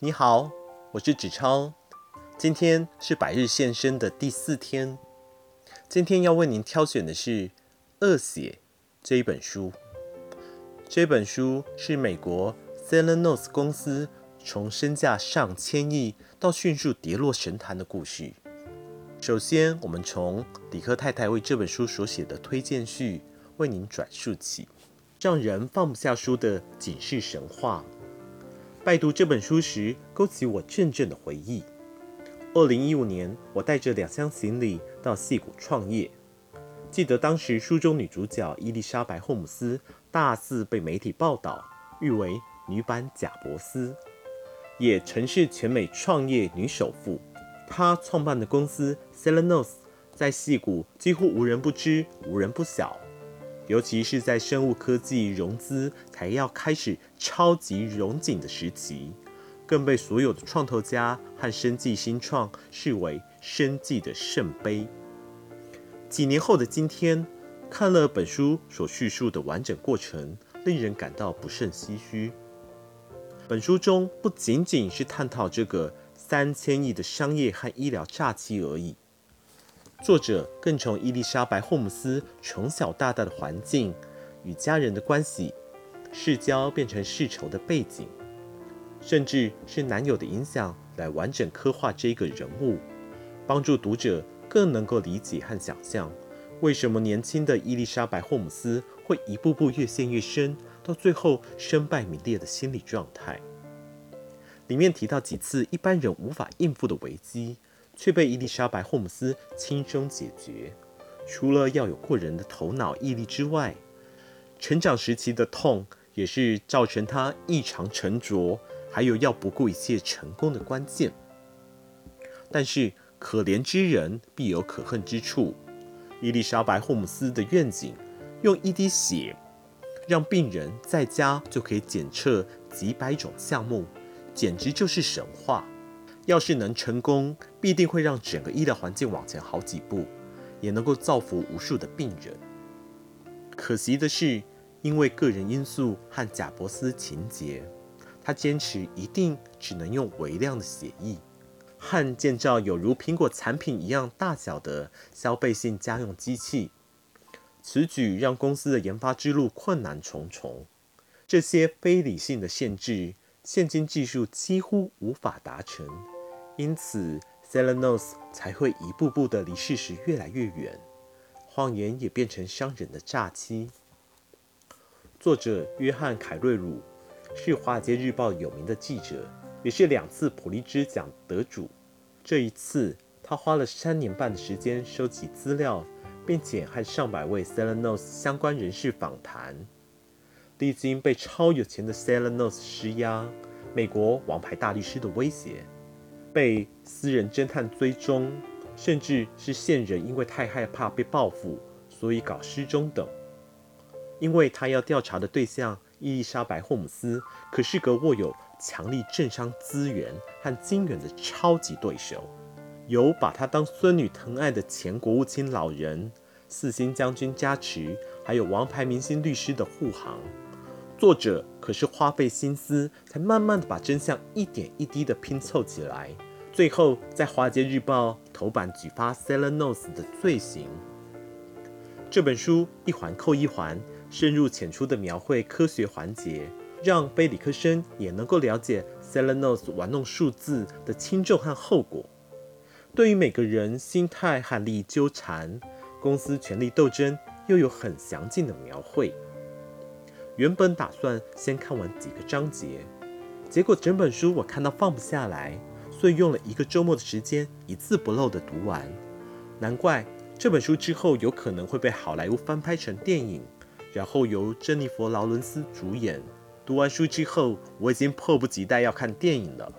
你好，我是子超。今天是百日献身的第四天。今天要为您挑选的是《恶血》这一本书。这本书是美国 Theranos 公司从身价上千亿到迅速跌落神坛的故事。首先，我们从李克太太为这本书所写的推荐序为您转述起，让人放不下书的警示神话。拜读这本书时，勾起我阵阵的回忆。二零一五年，我带着两箱行李到矽谷创业。记得当时书中女主角伊丽莎白·霍姆斯大肆被媒体报道，誉为女版贾伯斯，也曾是全美创业女首富。她创办的公司 Theranos 在戏谷几乎无人不知、无人不晓。尤其是在生物科技融资才要开始超级融景的时期，更被所有的创投家和生技新创视为生技的圣杯。几年后的今天，看了本书所叙述的完整过程，令人感到不胜唏嘘。本书中不仅仅是探讨这个三千亿的商业和医疗诈欺而已。作者更从伊丽莎白·霍姆斯从小到大的环境与家人的关系、世交变成世仇的背景，甚至是男友的影响，来完整刻画这个人物，帮助读者更能够理解和想象为什么年轻的伊丽莎白·霍姆斯会一步步越陷越深，到最后身败名裂的心理状态。里面提到几次一般人无法应付的危机。却被伊丽莎白·霍姆斯轻松解决。除了要有过人的头脑毅力之外，成长时期的痛也是造成他异常沉着，还有要不顾一切成功的关键。但是可怜之人必有可恨之处。伊丽莎白·霍姆斯的愿景，用一滴血让病人在家就可以检测几百种项目，简直就是神话。要是能成功，必定会让整个医疗环境往前好几步，也能够造福无数的病人。可惜的是，因为个人因素和贾伯斯情结，他坚持一定只能用微量的血液，和建造有如苹果产品一样大小的消费性家用机器。此举让公司的研发之路困难重重。这些非理性的限制，现今技术几乎无法达成。因此，Selenos 才会一步步的离事实越来越远，谎言也变成商人的诈欺。作者约翰·凯瑞鲁是《华尔街日报》有名的记者，也是两次普利兹奖得主。这一次，他花了三年半的时间收集资料，并且和上百位 Selenos 相关人士访谈。历经被超有钱的 Selenos 施压，美国王牌大律师的威胁。被私人侦探追踪，甚至是线人因为太害怕被报复，所以搞失踪等。因为他要调查的对象伊丽莎白·霍姆斯，可是个握有强力政商资源和金援的超级对手，有把他当孙女疼爱的前国务卿老人、四星将军加持，还有王牌明星律师的护航。作者可是花费心思，才慢慢的把真相一点一滴的拼凑起来，最后在《华尔街日报》头版举发 Theranos 的罪行。这本书一环扣一环，深入浅出的描绘科学环节，让非理科生也能够了解 Theranos 玩弄数字的轻重和后果。对于每个人心态和利益纠缠、公司权力斗争，又有很详尽的描绘。原本打算先看完几个章节，结果整本书我看到放不下来，所以用了一个周末的时间，一字不漏的读完。难怪这本书之后有可能会被好莱坞翻拍成电影，然后由珍妮佛·劳伦斯主演。读完书之后，我已经迫不及待要看电影了。